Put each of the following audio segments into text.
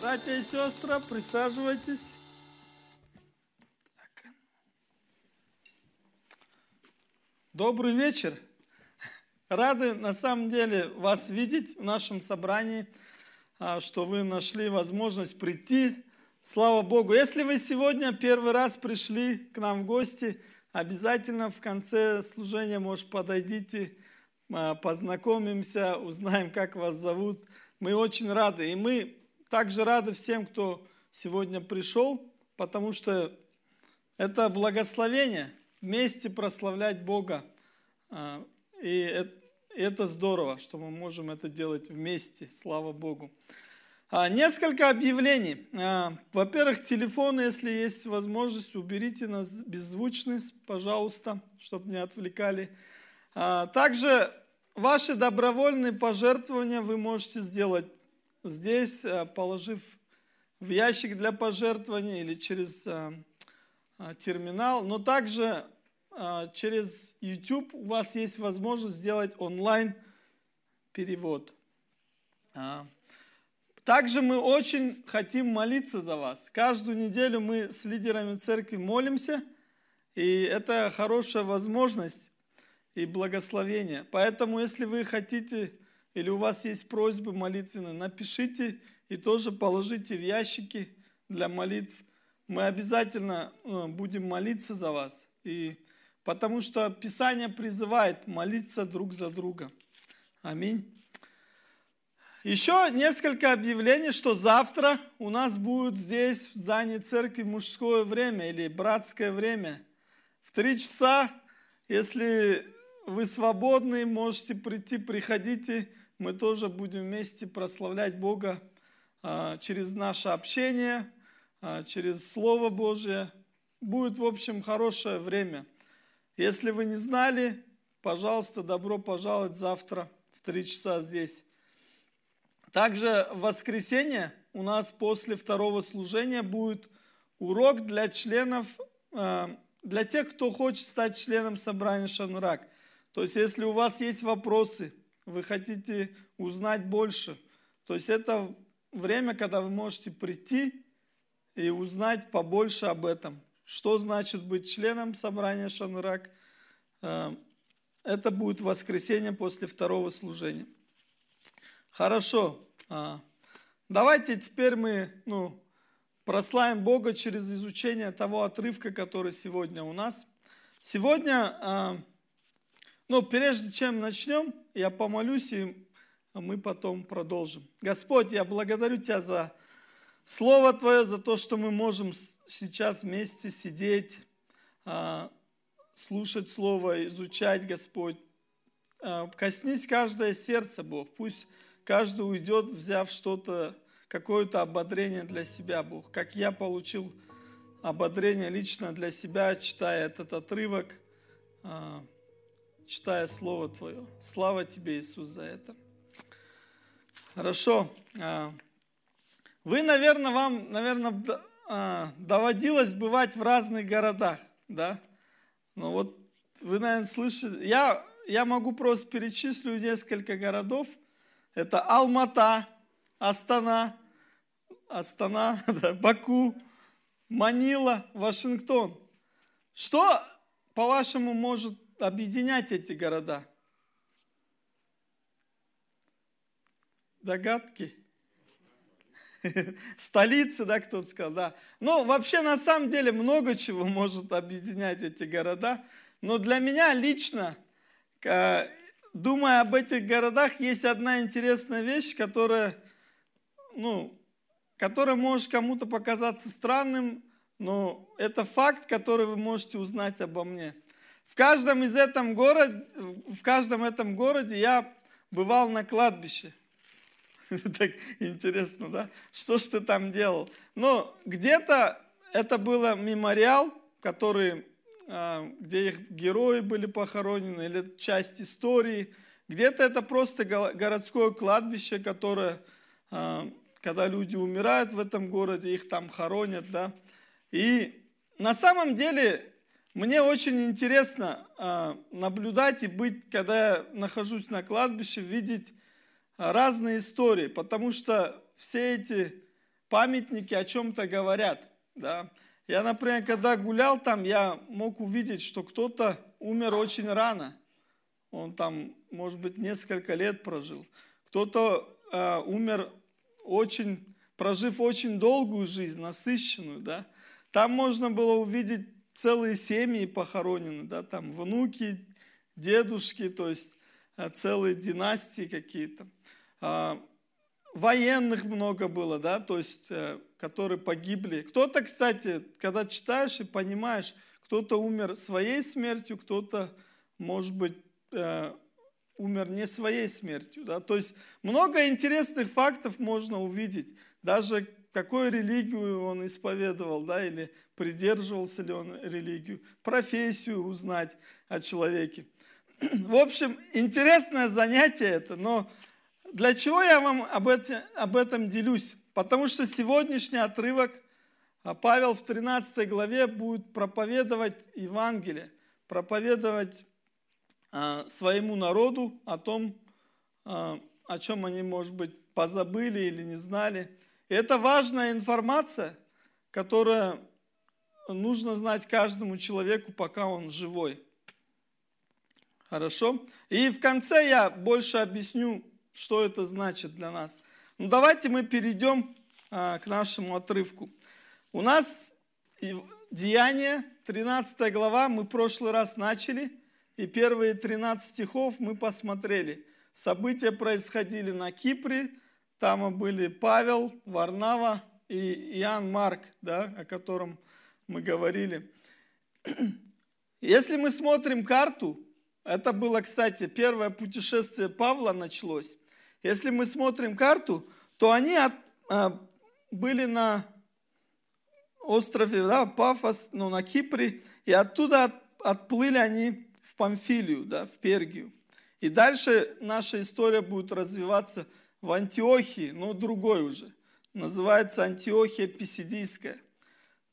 Братья и сестры, присаживайтесь. Добрый вечер. Рады на самом деле вас видеть в нашем собрании, а, что вы нашли возможность прийти. Слава Богу. Если вы сегодня первый раз пришли к нам в гости, обязательно в конце служения, может, подойдите, а, познакомимся, узнаем, как вас зовут. Мы очень рады. И мы также рады всем, кто сегодня пришел, потому что это благословение вместе прославлять Бога. А, и это здорово, что мы можем это делать вместе. Слава Богу. А, несколько объявлений. А, во-первых, телефоны, если есть возможность, уберите нас беззвучность, пожалуйста, чтобы не отвлекали. Также ваши добровольные пожертвования вы можете сделать здесь, э, положив в ящик для пожертвований или через э, э, терминал, но также через YouTube у вас есть возможность сделать онлайн перевод. А, также мы очень хотим молиться за вас. Каждую неделю мы с лидерами церкви молимся, и это хорошая возможность и благословение. Поэтому, если вы хотите или у вас есть просьбы молитвенные, напишите и тоже положите в ящики для молитв. Мы обязательно э, будем молиться за вас. И потому что Писание призывает молиться друг за друга. Аминь. Еще несколько объявлений, что завтра у нас будет здесь, в здании церкви, мужское время или братское время. В три часа, если вы свободны, можете прийти, приходите мы тоже будем вместе прославлять Бога а, через наше общение, а, через Слово Божье. Будет, в общем, хорошее время. Если вы не знали, пожалуйста, добро пожаловать завтра в 3 часа здесь. Также в воскресенье у нас после второго служения будет урок для членов, а, для тех, кто хочет стать членом собрания Шанурак. То есть, если у вас есть вопросы – вы хотите узнать больше. То есть это время, когда вы можете прийти и узнать побольше об этом. Что значит быть членом собрания Шанрак? Э, это будет воскресенье после второго служения. Хорошо. А, давайте теперь мы ну, прославим Бога через изучение того отрывка, который сегодня у нас. Сегодня а, но прежде чем начнем, я помолюсь, и мы потом продолжим. Господь, я благодарю Тебя за Слово Твое, за то, что мы можем сейчас вместе сидеть, а, слушать Слово, изучать, Господь. А, коснись каждое сердце, Бог. Пусть каждый уйдет, взяв что-то, какое-то ободрение для себя, Бог. Как я получил ободрение лично для себя, читая этот отрывок. Читая Слово Твое. Слава Тебе, Иисус, за это. Хорошо. А, вы, наверное, вам, наверное, а, доводилось бывать в разных городах, да? Ну вот вы, наверное, слышали. Я, я могу просто перечислю несколько городов. Это Алмата, Астана, Астана, да, Баку, Манила, Вашингтон. Что, по-вашему, может объединять эти города? Догадки? Столицы, да, кто-то сказал, да. Но вообще на самом деле много чего может объединять эти города. Но для меня лично, думая об этих городах, есть одна интересная вещь, которая, ну, которая может кому-то показаться странным, но это факт, который вы можете узнать обо мне – в каждом из этом городе, в каждом этом городе я бывал на кладбище. Так интересно, да? Что ж ты там делал? Но где-то это было мемориал, который, а, где их герои были похоронены, или часть истории. Где-то это просто городское кладбище, которое, а, когда люди умирают в этом городе, их там хоронят, да. И на самом деле мне очень интересно а, наблюдать и быть, когда я нахожусь на кладбище, видеть а, разные истории, потому что все эти памятники о чем-то говорят. Да? Я, например, когда гулял там, я мог увидеть, что кто-то умер очень рано. Он там, может быть, несколько лет прожил. Кто-то э, умер очень, прожив очень долгую жизнь, насыщенную. Да? Там можно было увидеть целые семьи похоронены, да? там внуки, дедушки, то есть э, целые династии какие-то. А, военных много было, да, то есть, э, которые погибли. Кто-то, кстати, когда читаешь и понимаешь, кто-то умер своей смертью, кто-то, может быть, э, умер не своей смертью. Да? То есть много интересных фактов можно увидеть. Даже какую религию он исповедовал, да, или придерживался ли он религию, профессию узнать о человеке. В общем, интересное занятие это, но для чего я вам об этом, об этом делюсь? Потому что сегодняшний отрывок а, Павел в 13 главе будет проповедовать Евангелие, проповедовать а, своему народу о том, а, о чем они, может быть, позабыли или не знали. Это важная информация, которая нужно знать каждому человеку, пока он живой. Хорошо? И в конце я больше объясню, что это значит для нас. Ну давайте мы перейдем а, к нашему отрывку. У нас Деяние, 13 глава, мы в прошлый раз начали, и первые 13 стихов мы посмотрели. События происходили на Кипре, там были Павел, Варнава и Иоанн Марк, да, о котором мы говорили. Если мы смотрим карту, это было, кстати, первое путешествие Павла началось. Если мы смотрим карту, то они от, а, были на острове да, Пафос, ну, на Кипре, и оттуда от, отплыли они в Памфилию, да, в Пергию. И дальше наша история будет развиваться в Антиохии, но другой уже. Называется Антиохия Писидийская.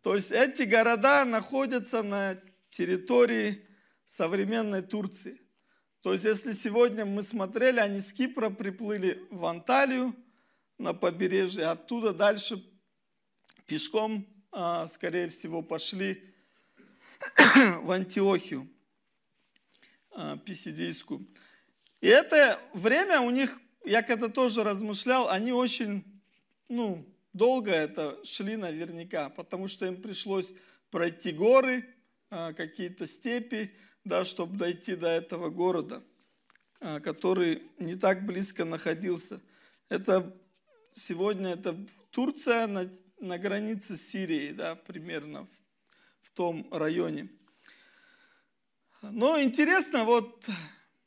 То есть эти города находятся на территории современной Турции. То есть если сегодня мы смотрели, они с Кипра приплыли в Анталию на побережье, оттуда дальше пешком, а, скорее всего, пошли в Антиохию а, Писидийскую. И это время у них, я когда тоже размышлял, они очень, ну, долго это шли наверняка, потому что им пришлось пройти горы, а, какие-то степи, да, чтобы дойти до этого города, а, который не так близко находился. Это сегодня это Турция на, на границе с Сирией, да, примерно в, в том районе. Но интересно, вот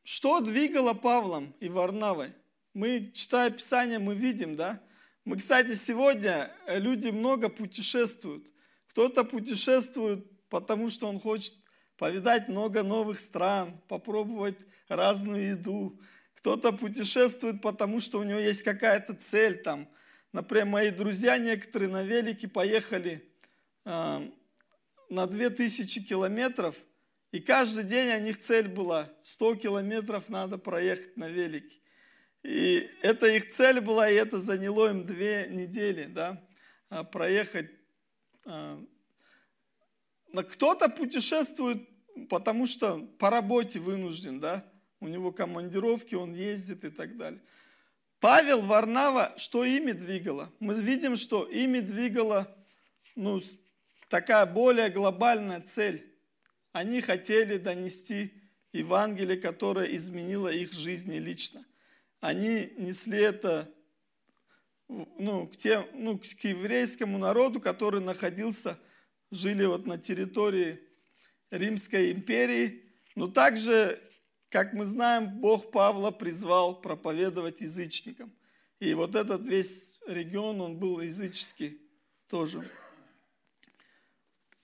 что двигало Павлом и Варнавой? Мы, читая Писание, мы видим, да? Мы, кстати, сегодня э, люди много путешествуют. Кто-то путешествует, потому что он хочет повидать много новых стран, попробовать разную еду. Кто-то путешествует, потому что у него есть какая-то цель там. Например, мои друзья некоторые на велике поехали э, на 2000 километров, и каждый день у них цель была 100 километров надо проехать на велике. И это их цель была, и это заняло им две недели, да, а, проехать а, кто-то путешествует, потому что по работе вынужден, да, у него командировки, он ездит и так далее. Павел Варнава, что ими двигало? Мы видим, что ими двигала ну, такая более глобальная цель. Они хотели донести Евангелие, которое изменило их жизни лично. Они несли это ну, к, тем, ну, к еврейскому народу, который находился жили вот на территории Римской империи. Но также, как мы знаем, Бог Павла призвал проповедовать язычникам. И вот этот весь регион, он был языческий тоже.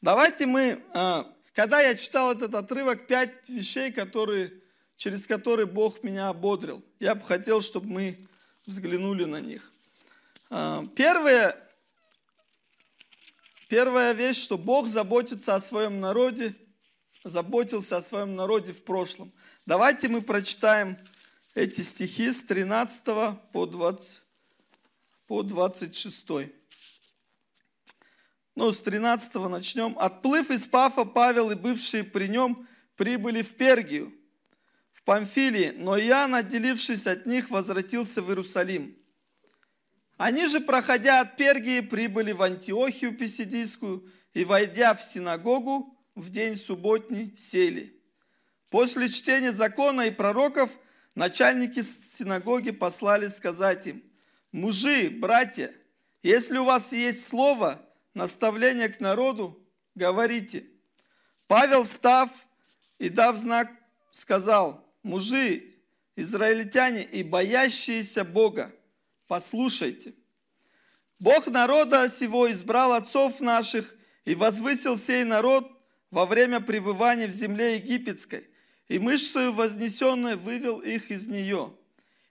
Давайте мы, а, когда я читал этот отрывок, пять вещей, которые, через которые Бог меня ободрил. Я бы хотел, чтобы мы взглянули на них. А, первое, Первая вещь, что Бог заботится о своем народе, заботился о своем народе в прошлом. Давайте мы прочитаем эти стихи с 13 по, 20, по 26. ну, с 13 начнем. «Отплыв из Пафа, Павел и бывшие при нем прибыли в Пергию, Памфилии, но Иоанн, отделившись от них, возвратился в Иерусалим. Они же, проходя от Пергии, прибыли в Антиохию Писидийскую и, войдя в синагогу, в день субботний сели. После чтения закона и пророков начальники синагоги послали сказать им, «Мужи, братья, если у вас есть слово, наставление к народу, говорите». Павел, встав и дав знак, сказал, «Мужи, израильтяне и боящиеся Бога, послушайте. Бог народа сего избрал отцов наших и возвысил сей народ во время пребывания в земле египетской, и мышцею вознесенной вывел их из нее.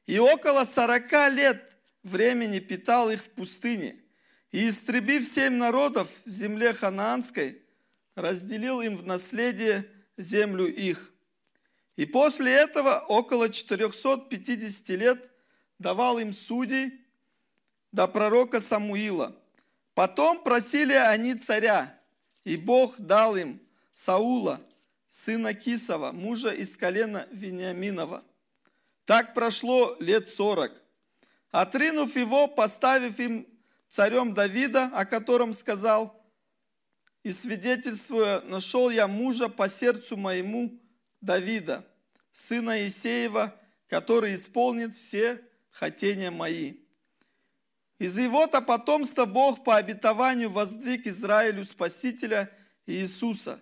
И около сорока лет времени питал их в пустыне, и, истребив семь народов в земле ханаанской, разделил им в наследие землю их. И после этого около 450 лет давал им судей до пророка Самуила. Потом просили они царя, и Бог дал им Саула, сына Кисова, мужа из колена Вениаминова. Так прошло лет сорок. Отринув его, поставив им царем Давида, о котором сказал, и свидетельствуя, нашел я мужа по сердцу моему Давида, сына Исеева, который исполнит все хотения мои. Из его-то потомства Бог по обетованию воздвиг Израилю Спасителя Иисуса.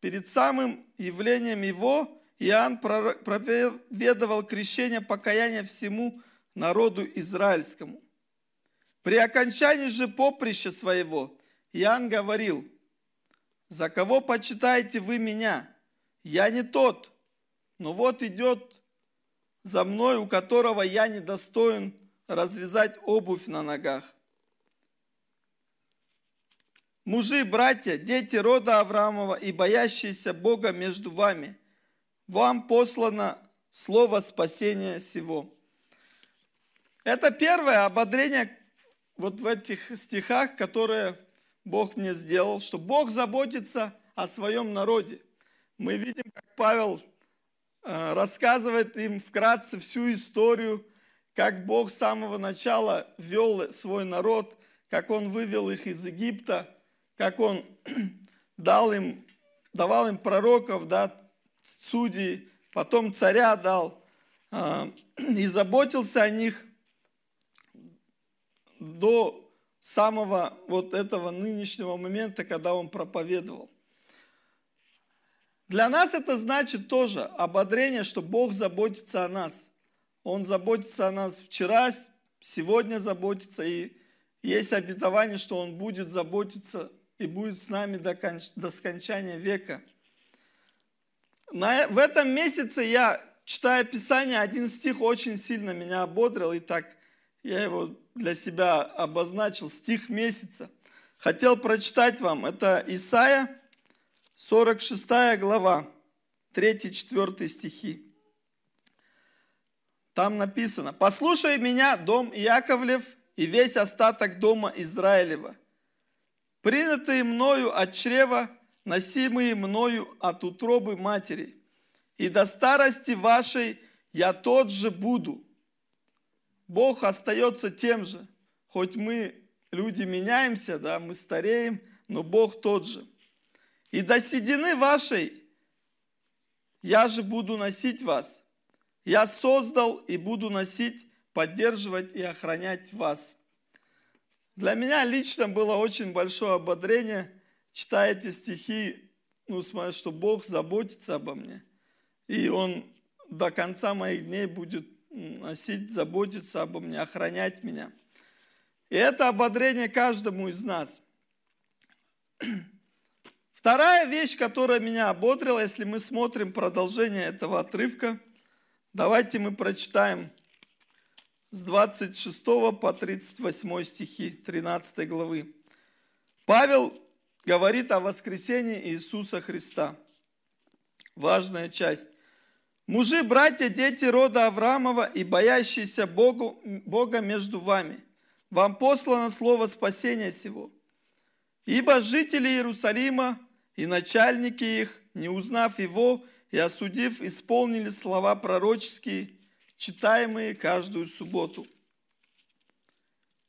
Перед самым явлением его Иоанн проповедовал крещение покаяния всему народу израильскому. При окончании же поприща своего Иоанн говорил, «За кого почитаете вы меня? Я не тот, но вот идет за мной, у которого я недостоин развязать обувь на ногах. Мужи, братья, дети рода Авраамова и боящиеся Бога между вами, вам послано слово спасения сего. Это первое ободрение вот в этих стихах, которые Бог мне сделал, что Бог заботится о своем народе. Мы видим, как Павел э, рассказывает им вкратце всю историю как Бог с самого начала вел свой народ, как Он вывел их из Египта, как Он дал им, давал им пророков, да, судей, потом царя дал, а, и заботился о них до самого вот этого нынешнего момента, когда он проповедовал. Для нас это значит тоже ободрение, что Бог заботится о нас – он заботится о нас вчера, сегодня заботится, и есть обетование, что Он будет заботиться и будет с нами до, конч... до скончания века. На... В этом месяце я, читая Писание, один стих очень сильно меня ободрил, и так я его для себя обозначил, стих месяца. Хотел прочитать вам, это Исаия, 46 глава, 3-4 стихи. Там написано, «Послушай меня, дом Яковлев и весь остаток дома Израилева, принятые мною от чрева, носимые мною от утробы матери, и до старости вашей я тот же буду». Бог остается тем же, хоть мы, люди, меняемся, да, мы стареем, но Бог тот же. И до седины вашей я же буду носить вас, я создал и буду носить, поддерживать и охранять вас. Для меня лично было очень большое ободрение, читая эти стихи, ну, смотря, что Бог заботится обо мне. И Он до конца моих дней будет носить, заботиться обо мне, охранять меня. И это ободрение каждому из нас. Вторая вещь, которая меня ободрила, если мы смотрим продолжение этого отрывка – Давайте мы прочитаем с 26 по 38 стихи 13 главы. Павел говорит о воскресении Иисуса Христа. Важная часть. Мужи, братья, дети рода Авраамова и боящиеся Богу, Бога между вами. Вам послано слово спасения сего. Ибо жители Иерусалима и начальники их, не узнав его и осудив, исполнили слова пророческие, читаемые каждую субботу.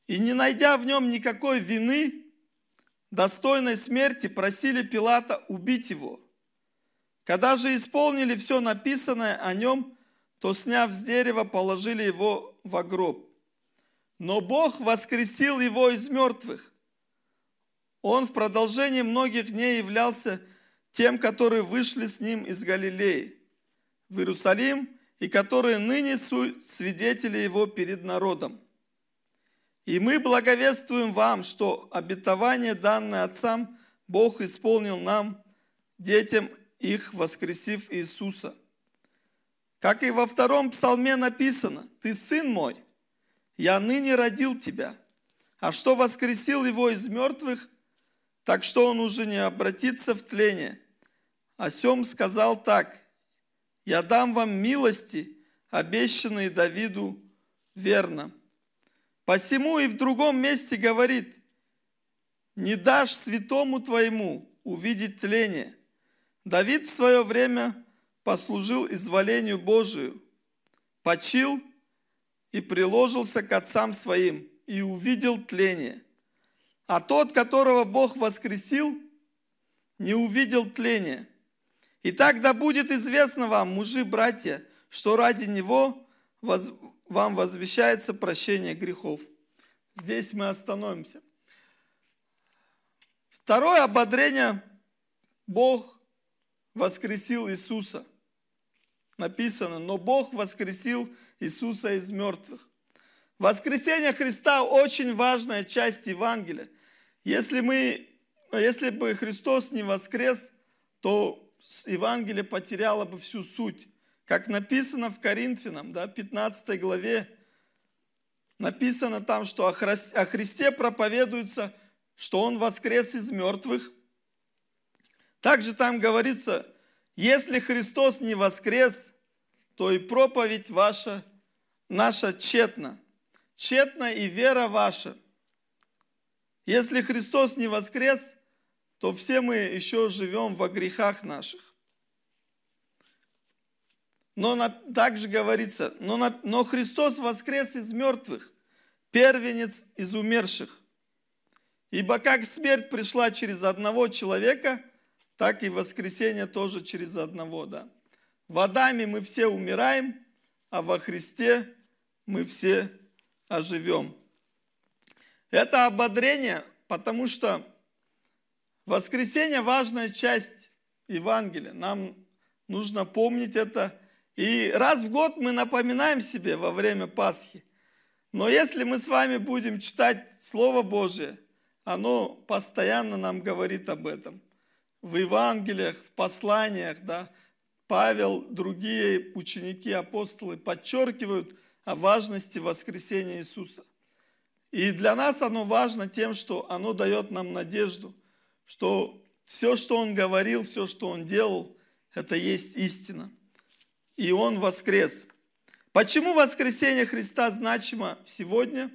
И не найдя в нем никакой вины, достойной смерти, просили Пилата убить его. Когда же исполнили все написанное о нем, то, сняв с дерева, положили его в гроб. Но Бог воскресил его из мертвых. Он в продолжении многих дней являлся тем, которые вышли с ним из Галилеи в Иерусалим, и которые ныне свидетели его перед народом. И мы благовествуем вам, что обетование, данное отцам, Бог исполнил нам, детям их, воскресив Иисуса. Как и во втором псалме написано, «Ты сын мой, я ныне родил тебя». А что воскресил его из мертвых, так что он уже не обратится в тление. О сем сказал так, «Я дам вам милости, обещанные Давиду верно». Посему и в другом месте говорит, «Не дашь святому твоему увидеть тление». Давид в свое время послужил изволению Божию, почил и приложился к отцам своим и увидел тление. А тот, которого Бог воскресил, не увидел тления. И тогда будет известно вам, мужи, братья, что ради него вам возвещается прощение грехов. Здесь мы остановимся. Второе ободрение. Бог воскресил Иисуса. Написано, но Бог воскресил Иисуса из мертвых. Воскресение Христа очень важная часть Евангелия. Если, мы, если бы Христос не воскрес, то Евангелие потеряло бы всю суть. Как написано в Коринфянам, да, 15 главе, написано там, что о Христе проповедуется, что Он воскрес из мертвых. Также там говорится, если Христос не воскрес, то и проповедь ваша, наша тщетна. Тщетна и вера ваша. Если Христос не воскрес, то все мы еще живем во грехах наших. Но на, также говорится, но, но Христос воскрес из мертвых, первенец из умерших. Ибо как смерть пришла через одного человека, так и воскресение тоже через одного. Да. В Адаме мы все умираем, а во Христе мы все оживем. Это ободрение, потому что воскресение – важная часть Евангелия. Нам нужно помнить это и раз в год мы напоминаем себе во время Пасхи. Но если мы с вами будем читать Слово Божие, оно постоянно нам говорит об этом. В Евангелиях, в посланиях, да, Павел, другие ученики, апостолы подчеркивают о важности воскресения Иисуса. И для нас оно важно тем, что оно дает нам надежду, что все, что Он говорил, все, что Он делал, это есть истина и Он воскрес. Почему воскресение Христа значимо сегодня?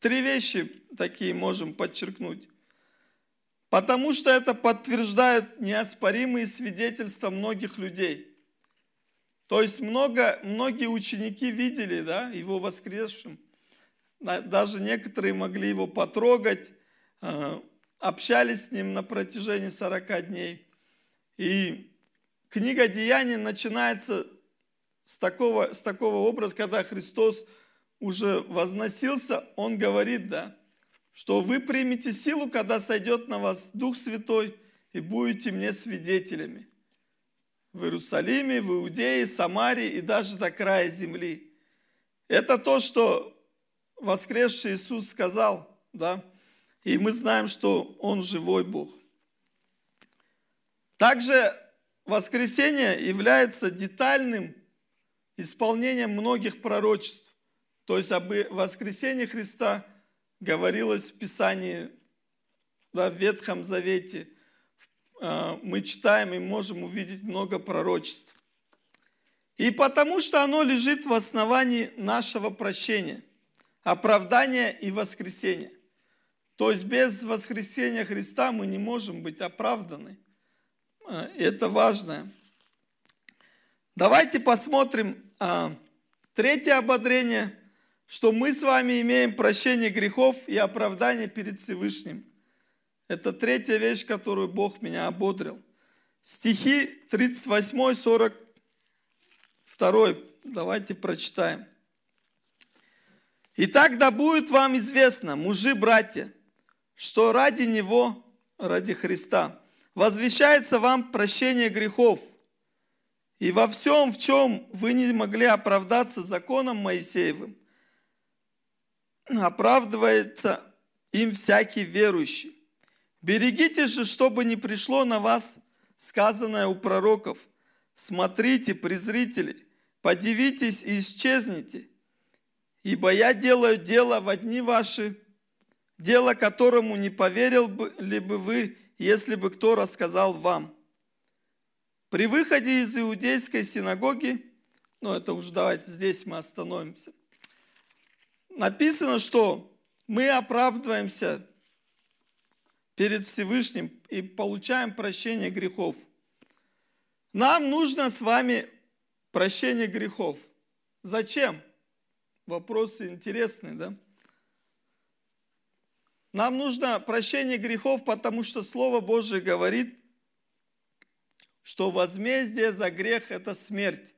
Три вещи такие можем подчеркнуть. Потому что это подтверждают неоспоримые свидетельства многих людей. То есть много, многие ученики видели да, его воскресшим. Даже некоторые могли его потрогать, э, общались с ним на протяжении 40 дней. И книга Деяний начинается с такого, с такого образа, когда Христос уже возносился, Он говорит, да, что вы примете силу, когда сойдет на вас Дух Святой, и будете мне свидетелями в Иерусалиме, в Иудее, Самарии и даже до края земли. Это то, что воскресший Иисус сказал, да, и мы знаем, что Он живой Бог. Также воскресение является детальным исполнением многих пророчеств. То есть об воскресении Христа говорилось в Писании, да, в Ветхом Завете. А, мы читаем и можем увидеть много пророчеств. И потому что оно лежит в основании нашего прощения, оправдания и воскресения. То есть без воскресения Христа мы не можем быть оправданы. А, это важно. Давайте посмотрим а, третье ободрение, что мы с вами имеем прощение грехов и оправдание перед Всевышним. Это третья вещь, которую Бог меня ободрил. Стихи 38, 42. Давайте прочитаем. Итак, да будет вам известно, мужи, братья, что ради Него, ради Христа, возвещается вам прощение грехов – и во всем, в чем вы не могли оправдаться законом Моисеевым, оправдывается им всякий верующий. Берегите же, чтобы не пришло на вас сказанное у пророков. Смотрите, презрители, подивитесь и исчезните. Ибо я делаю дело в одни ваши, дело которому не поверил бы ли бы вы, если бы кто рассказал вам. При выходе из иудейской синагоги, ну это уже давайте здесь мы остановимся, написано, что мы оправдываемся перед Всевышним и получаем прощение грехов. Нам нужно с вами прощение грехов. Зачем? Вопрос интересный, да? Нам нужно прощение грехов, потому что Слово Божие говорит, что возмездие за грех – это смерть.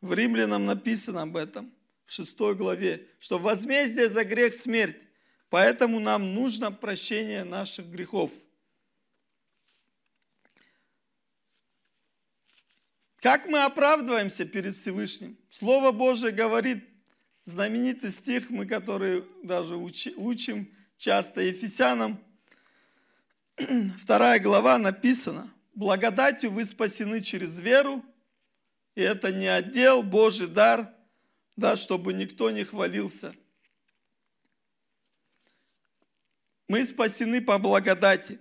В Римлянам написано об этом, в 6 главе, что возмездие за грех – смерть. Поэтому нам нужно прощение наших грехов. Как мы оправдываемся перед Всевышним? Слово Божие говорит, знаменитый стих, мы который даже учим часто Ефесянам, вторая глава написано – Благодатью вы спасены через веру, и это не отдел, Божий дар, да, чтобы никто не хвалился. Мы спасены по благодати.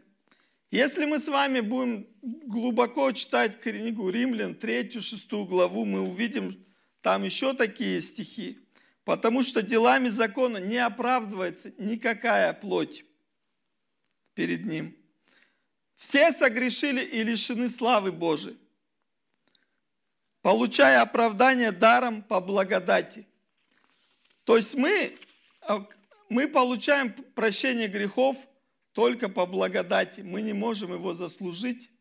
Если мы с вами будем глубоко читать книгу Римлян, третью, шестую главу, мы увидим там еще такие стихи. Потому что делами закона не оправдывается никакая плоть перед ним – все согрешили и лишены славы Божией, получая оправдание даром по благодати. То есть мы, а, мы получаем прощение грехов только по благодати. Мы не можем его заслужить.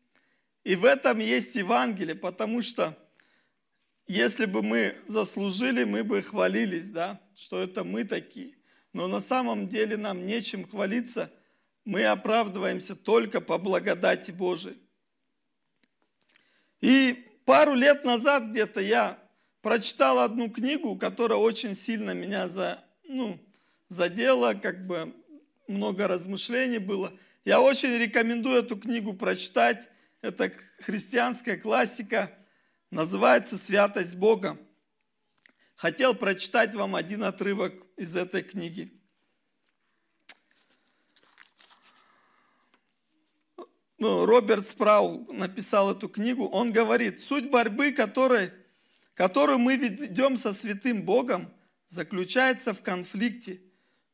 И в этом есть Евангелие, потому что если бы мы заслужили, мы бы хвалились, да, что это мы такие. Но на самом деле нам нечем хвалиться – мы оправдываемся только по благодати Божией. И пару лет назад где-то я прочитал одну книгу, которая очень сильно меня за, ну, задела, как бы много размышлений было. Я очень рекомендую эту книгу прочитать. Это христианская классика, называется «Святость Бога». Хотел прочитать вам один отрывок из этой книги. ну, Роберт Спрау написал эту книгу, он говорит, суть борьбы, которой, которую мы ведем со святым Богом, заключается в конфликте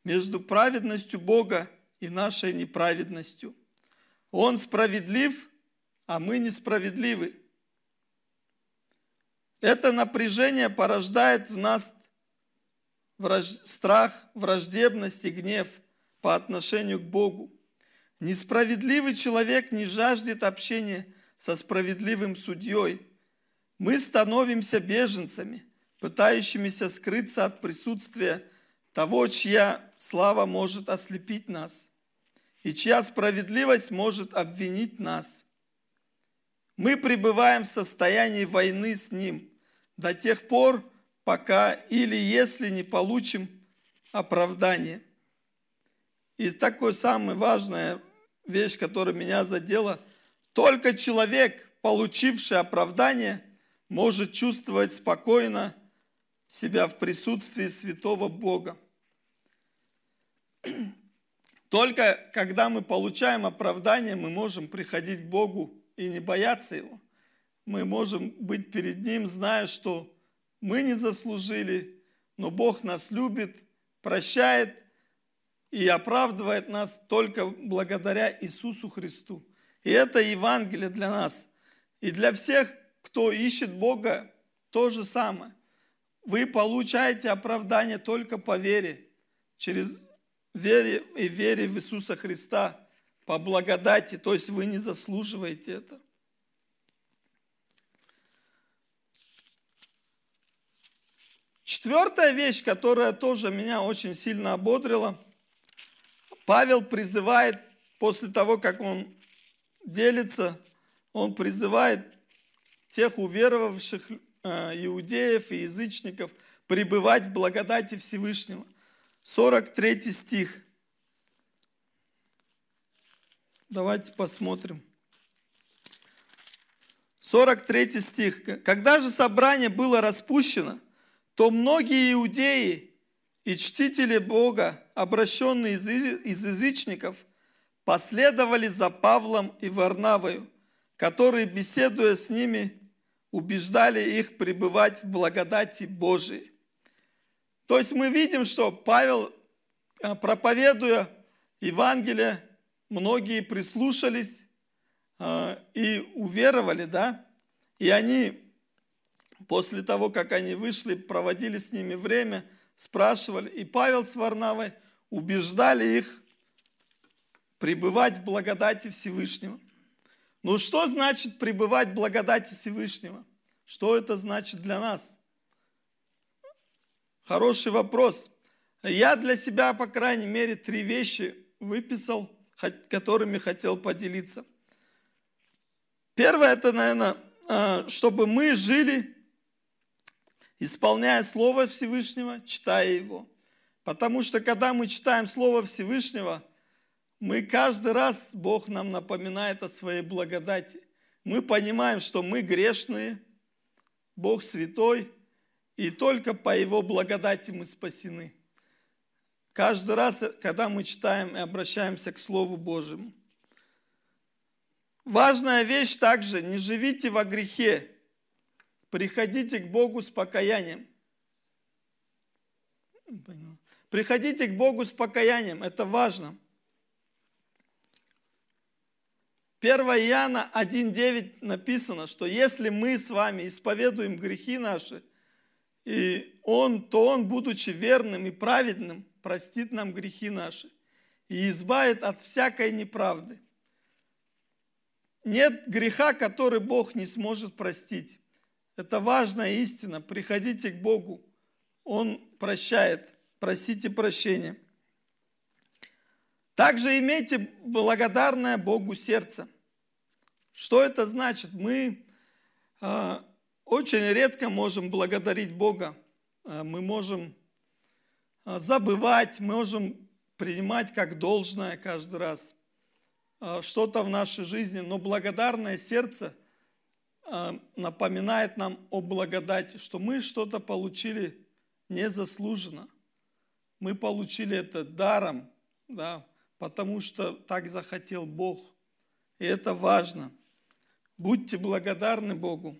между праведностью Бога и нашей неправедностью. Он справедлив, а мы несправедливы. Это напряжение порождает в нас враж... страх, враждебность и гнев по отношению к Богу. Несправедливый человек не жаждет общения со справедливым судьей. Мы становимся беженцами, пытающимися скрыться от присутствия того, чья слава может ослепить нас и чья справедливость может обвинить нас. Мы пребываем в состоянии войны с Ним до тех пор, пока или если не получим оправдание. И такое самое важное вещь, которая меня задела. Только человек, получивший оправдание, может чувствовать спокойно себя в присутствии святого Бога. Только когда мы получаем оправдание, мы можем приходить к Богу и не бояться Его. Мы можем быть перед Ним, зная, что мы не заслужили, но Бог нас любит, прощает – и оправдывает нас только благодаря Иисусу Христу. И это Евангелие для нас. И для всех, кто ищет Бога, то же самое. Вы получаете оправдание только по вере, через вере и вере в Иисуса Христа, по благодати, то есть вы не заслуживаете это. Четвертая вещь, которая тоже меня очень сильно ободрила, Павел призывает, после того, как он делится, он призывает тех уверовавших э, иудеев и язычников пребывать в благодати Всевышнего. 43 стих. Давайте посмотрим. 43 стих. Когда же собрание было распущено, то многие иудеи и чтители Бога, обращенные из язычников, последовали за Павлом и Варнавою, которые, беседуя с ними, убеждали их пребывать в благодати Божией. То есть мы видим, что Павел, а, проповедуя Евангелие, многие прислушались а, и уверовали, да, и они После того, как они вышли, проводили с ними время, спрашивали, и Павел с Варнавой убеждали их пребывать в благодати Всевышнего. Ну что значит пребывать в благодати Всевышнего? Что это значит для нас? Хороший вопрос. Я для себя, по крайней мере, три вещи выписал, которыми хотел поделиться. Первое, это, наверное, а, чтобы мы жили исполняя Слово Всевышнего, читая его. Потому что когда мы читаем Слово Всевышнего, мы каждый раз, Бог нам напоминает о своей благодати. Мы понимаем, что мы грешные, Бог святой, и только по Его благодати мы спасены. Каждый раз, когда мы читаем и обращаемся к Слову Божьему. Важная вещь также, не живите во грехе, Приходите к Богу с покаянием. Приходите к Богу с покаянием, это важно. 1 Иоанна 1.9 написано, что если мы с вами исповедуем грехи наши, и он, то Он, будучи верным и праведным, простит нам грехи наши и избавит от всякой неправды. Нет греха, который Бог не сможет простить. Это важная истина. Приходите к Богу. Он прощает. Просите прощения. Также имейте благодарное Богу сердце. Что это значит? Мы э, очень редко можем благодарить Бога. Э, мы можем э, забывать, мы можем принимать как должное каждый раз э, что-то в нашей жизни, но благодарное сердце – напоминает нам о благодати, что мы что-то получили незаслуженно. Мы получили это даром, да, потому что так захотел Бог. И это важно. Будьте благодарны Богу.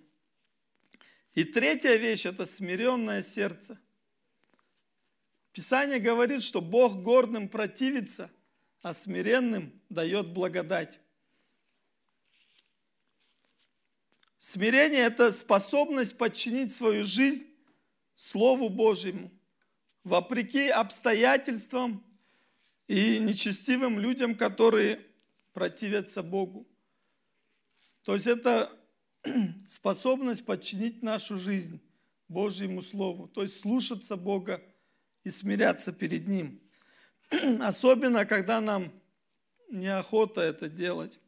И третья вещь – это смиренное сердце. Писание говорит, что Бог гордым противится, а смиренным дает благодать. Смирение – это способность подчинить свою жизнь Слову Божьему, вопреки обстоятельствам и нечестивым людям, которые противятся Богу. То есть это способность подчинить нашу жизнь Божьему Слову, то есть слушаться Бога и смиряться перед Ним. Особенно, когда нам неохота это делать.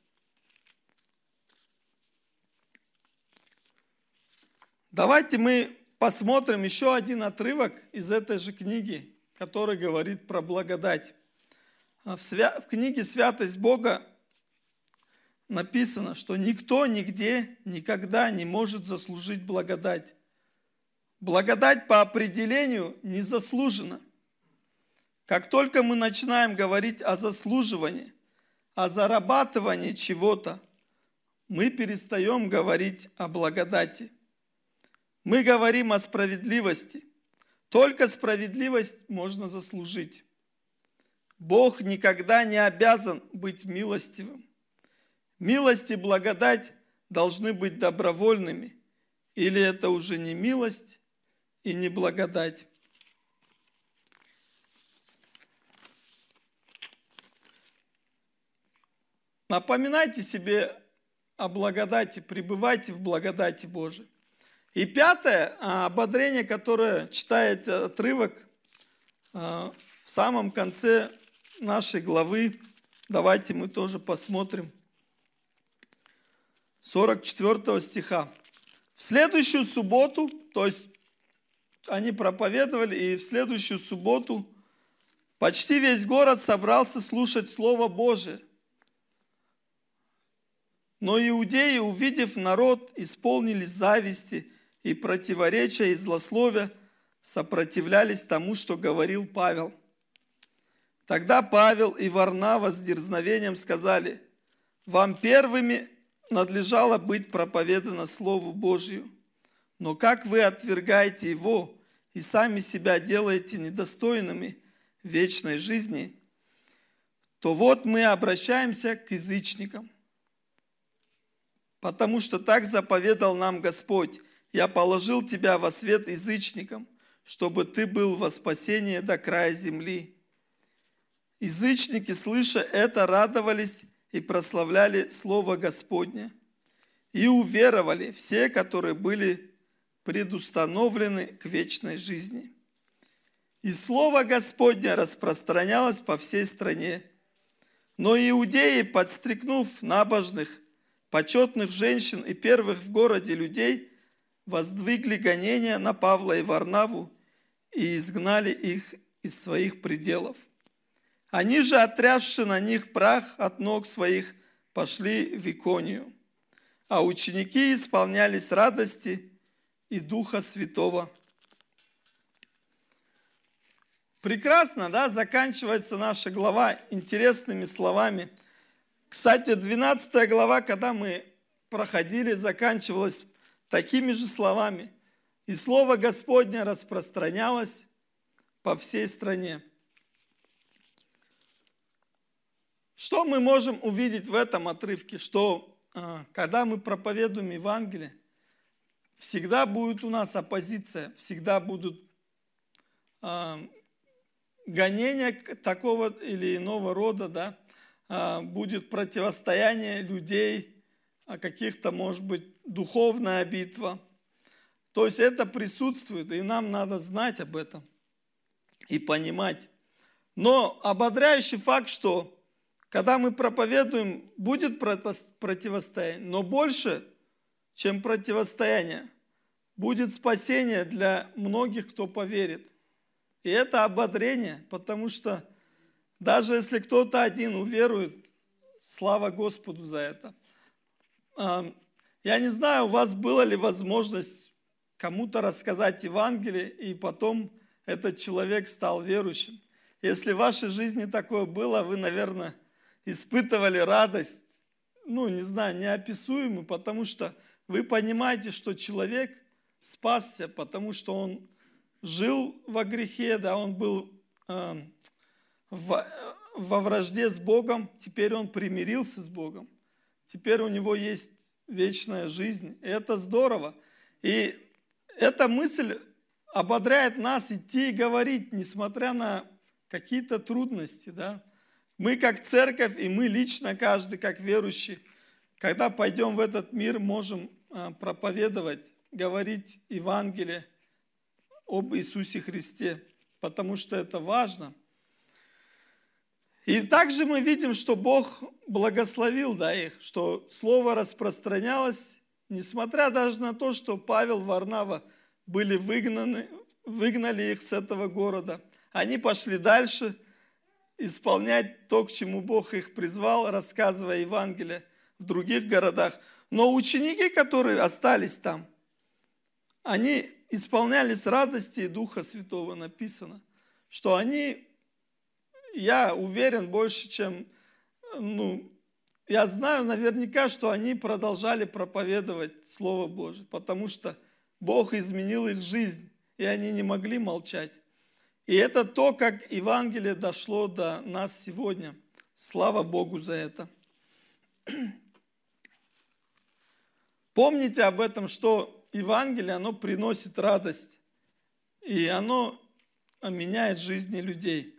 Давайте мы посмотрим еще один отрывок из этой же книги, который говорит про благодать. А в, свя... в книге «Святость Бога» написано, что никто нигде никогда не может заслужить благодать. Благодать по определению не заслужена. Как только мы начинаем говорить о заслуживании, о зарабатывании чего-то, мы перестаем говорить о благодати – мы говорим о справедливости. Только справедливость можно заслужить. Бог никогда не обязан быть милостивым. Милость и благодать должны быть добровольными, или это уже не милость и не благодать. Напоминайте себе о благодати, пребывайте в благодати Божией. И пятое, а, ободрение, которое читает отрывок а, в самом конце нашей главы. Давайте мы тоже посмотрим. 44 стиха. В следующую субботу, то есть они проповедовали, и в следующую субботу почти весь город собрался слушать Слово Божие. Но иудеи, увидев народ, исполнились зависти и противоречия и злословия, сопротивлялись тому, что говорил Павел. Тогда Павел и Варнава с дерзновением сказали, «Вам первыми надлежало быть проповедано Слову Божию, но как вы отвергаете его и сами себя делаете недостойными вечной жизни, то вот мы обращаемся к язычникам. Потому что так заповедал нам Господь, я положил тебя во свет язычникам, чтобы ты был во спасение до края земли. Язычники, слыша это, радовались и прославляли Слово Господне. И уверовали все, которые были предустановлены к вечной жизни. И Слово Господне распространялось по всей стране. Но иудеи, подстрекнув набожных, почетных женщин и первых в городе людей, воздвигли гонения на Павла и Варнаву и изгнали их из своих пределов. Они же, отрясши на них прах от ног своих, пошли в Иконию. А ученики исполнялись радости и Духа Святого. Прекрасно, да, заканчивается наша глава интересными словами. Кстати, 12 глава, когда мы проходили, заканчивалась такими же словами. И Слово Господне распространялось по всей стране. Что мы можем увидеть в этом отрывке? Что а, когда мы проповедуем Евангелие, всегда будет у нас оппозиция, всегда будут а, гонения такого или иного рода, да, а, будет противостояние людей, каких-то, может быть, духовная битва. То есть это присутствует, и нам надо знать об этом и понимать. Но ободряющий факт, что когда мы проповедуем, будет противостояние, но больше, чем противостояние, будет спасение для многих, кто поверит. И это ободрение, потому что даже если кто-то один уверует, слава Господу за это. Я не знаю, у вас была ли возможность кому-то рассказать Евангелие, и потом этот человек стал верующим. Если в вашей жизни такое было, вы, наверное, испытывали радость, ну, не знаю, неописуемую, потому что вы понимаете, что человек спасся, потому что он жил во грехе, да, он был э, в, во вражде с Богом, теперь он примирился с Богом. Теперь у него есть вечная жизнь. И это здорово. И эта мысль ободряет нас идти и говорить, несмотря на какие-то трудности. Да? Мы как церковь, и мы лично, каждый как верующий, когда пойдем в этот мир, можем а, проповедовать, говорить Евангелие об Иисусе Христе, потому что это важно – и также мы видим, что Бог благословил да, их, что слово распространялось, несмотря даже на то, что Павел, Варнава были выгнаны, выгнали их с этого города. Они пошли дальше исполнять то, к чему Бог их призвал, рассказывая Евангелие в других городах. Но ученики, которые остались там, они исполнялись радости и Духа Святого, написано, что они я уверен больше, чем, ну, я знаю наверняка, что они продолжали проповедовать Слово Божие, потому что Бог изменил их жизнь, и они не могли молчать. И это то, как Евангелие дошло до нас сегодня. Слава Богу за это. Помните об этом, что Евангелие, оно приносит радость, и оно меняет жизни людей.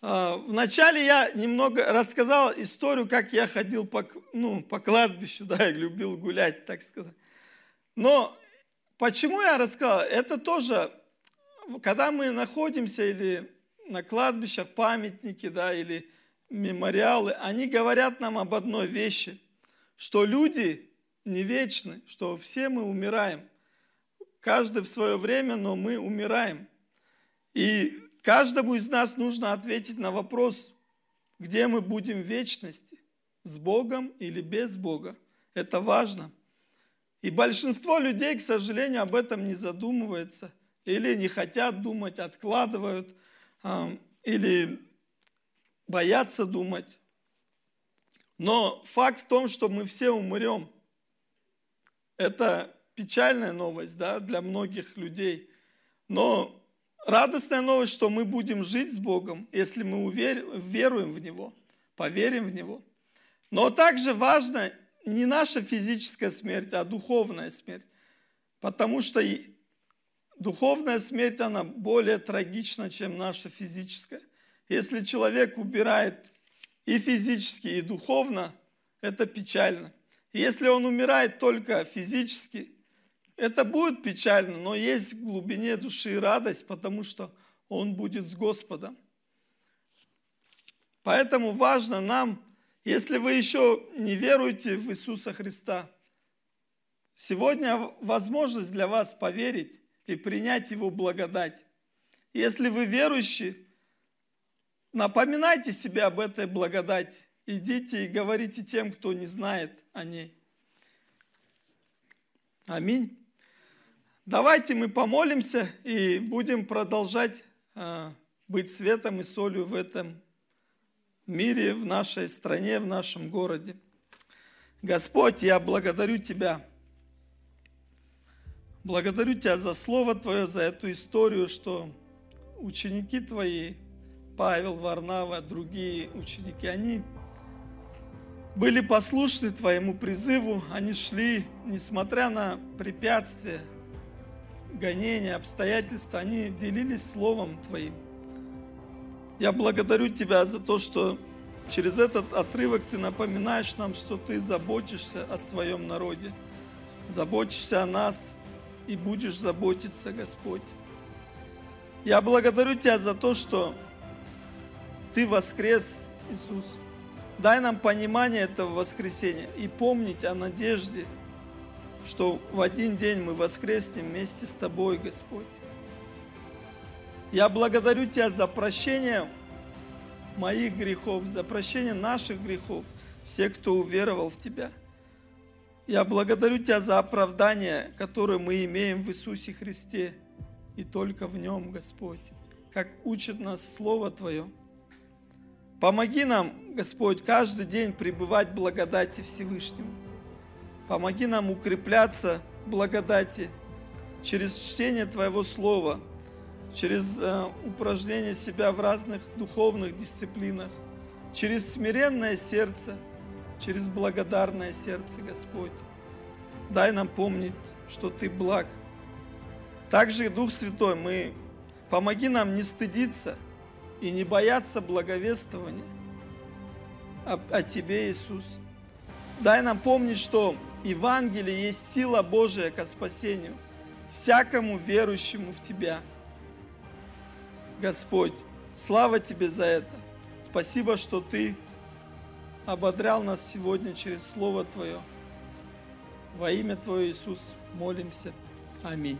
А, вначале я немного рассказал историю, как я ходил по, ну, по кладбищу, да, я любил гулять, так сказать. Но почему я рассказал? Это тоже, когда мы находимся или на кладбищах, памятники, да, или мемориалы, они говорят нам об одной вещи, что люди не вечны, что все мы умираем. Каждый в свое время, но мы умираем. И каждому из нас нужно ответить на вопрос, где мы будем в вечности, с Богом или без Бога. Это важно. И большинство людей, к сожалению, об этом не задумывается или не хотят думать, откладывают, или боятся думать. Но факт в том, что мы все умрем. Это печальная новость да, для многих людей. Но радостная новость, что мы будем жить с Богом, если мы увер... веруем в Него, поверим в Него. Но также важно не наша физическая смерть, а духовная смерть. Потому что духовная смерть, она более трагична, чем наша физическая. Если человек убирает и физически, и духовно, это печально. Если он умирает только физически, это будет печально, но есть в глубине души радость, потому что он будет с Господом. Поэтому важно нам, если вы еще не веруете в Иисуса Христа, сегодня возможность для вас поверить и принять Его благодать. Если вы верующие, напоминайте себе об этой благодати. Идите и говорите тем, кто не знает о ней. Аминь. Давайте мы помолимся и будем продолжать а, быть светом и солью в этом мире, в нашей стране, в нашем городе. Господь, я благодарю Тебя. Благодарю Тебя за Слово Твое, за эту историю, что ученики Твои, Павел, Варнава, другие ученики, они были послушны Твоему призыву, они шли, несмотря на препятствия, гонения, обстоятельства, они делились Словом Твоим. Я благодарю Тебя за то, что через этот отрывок Ты напоминаешь нам, что Ты заботишься о своем народе, заботишься о нас и будешь заботиться, Господь. Я благодарю Тебя за то, что Ты воскрес, Иисус. Дай нам понимание этого воскресения и помнить о надежде – что в один день мы воскреснем вместе с Тобой, Господь. Я благодарю Тебя за прощение моих грехов, за прощение наших грехов, всех, кто уверовал в Тебя. Я благодарю Тебя за оправдание, которое мы имеем в Иисусе Христе и только в Нем, Господь, как учит нас Слово Твое. Помоги нам, Господь, каждый день пребывать в благодати Всевышнему – Помоги нам укрепляться в благодати через чтение Твоего Слова, через э, упражнение себя в разных духовных дисциплинах, через смиренное сердце, через благодарное сердце, Господь. Дай нам помнить, что Ты благ. Также, Дух Святой, мы помоги нам не стыдиться и не бояться благовествования о, о Тебе, Иисус. Дай нам помнить, что Евангелие есть сила Божия ко спасению всякому верующему в Тебя. Господь, слава Тебе за это. Спасибо, что Ты ободрял нас сегодня через Слово Твое. Во имя Твое, Иисус, молимся. Аминь.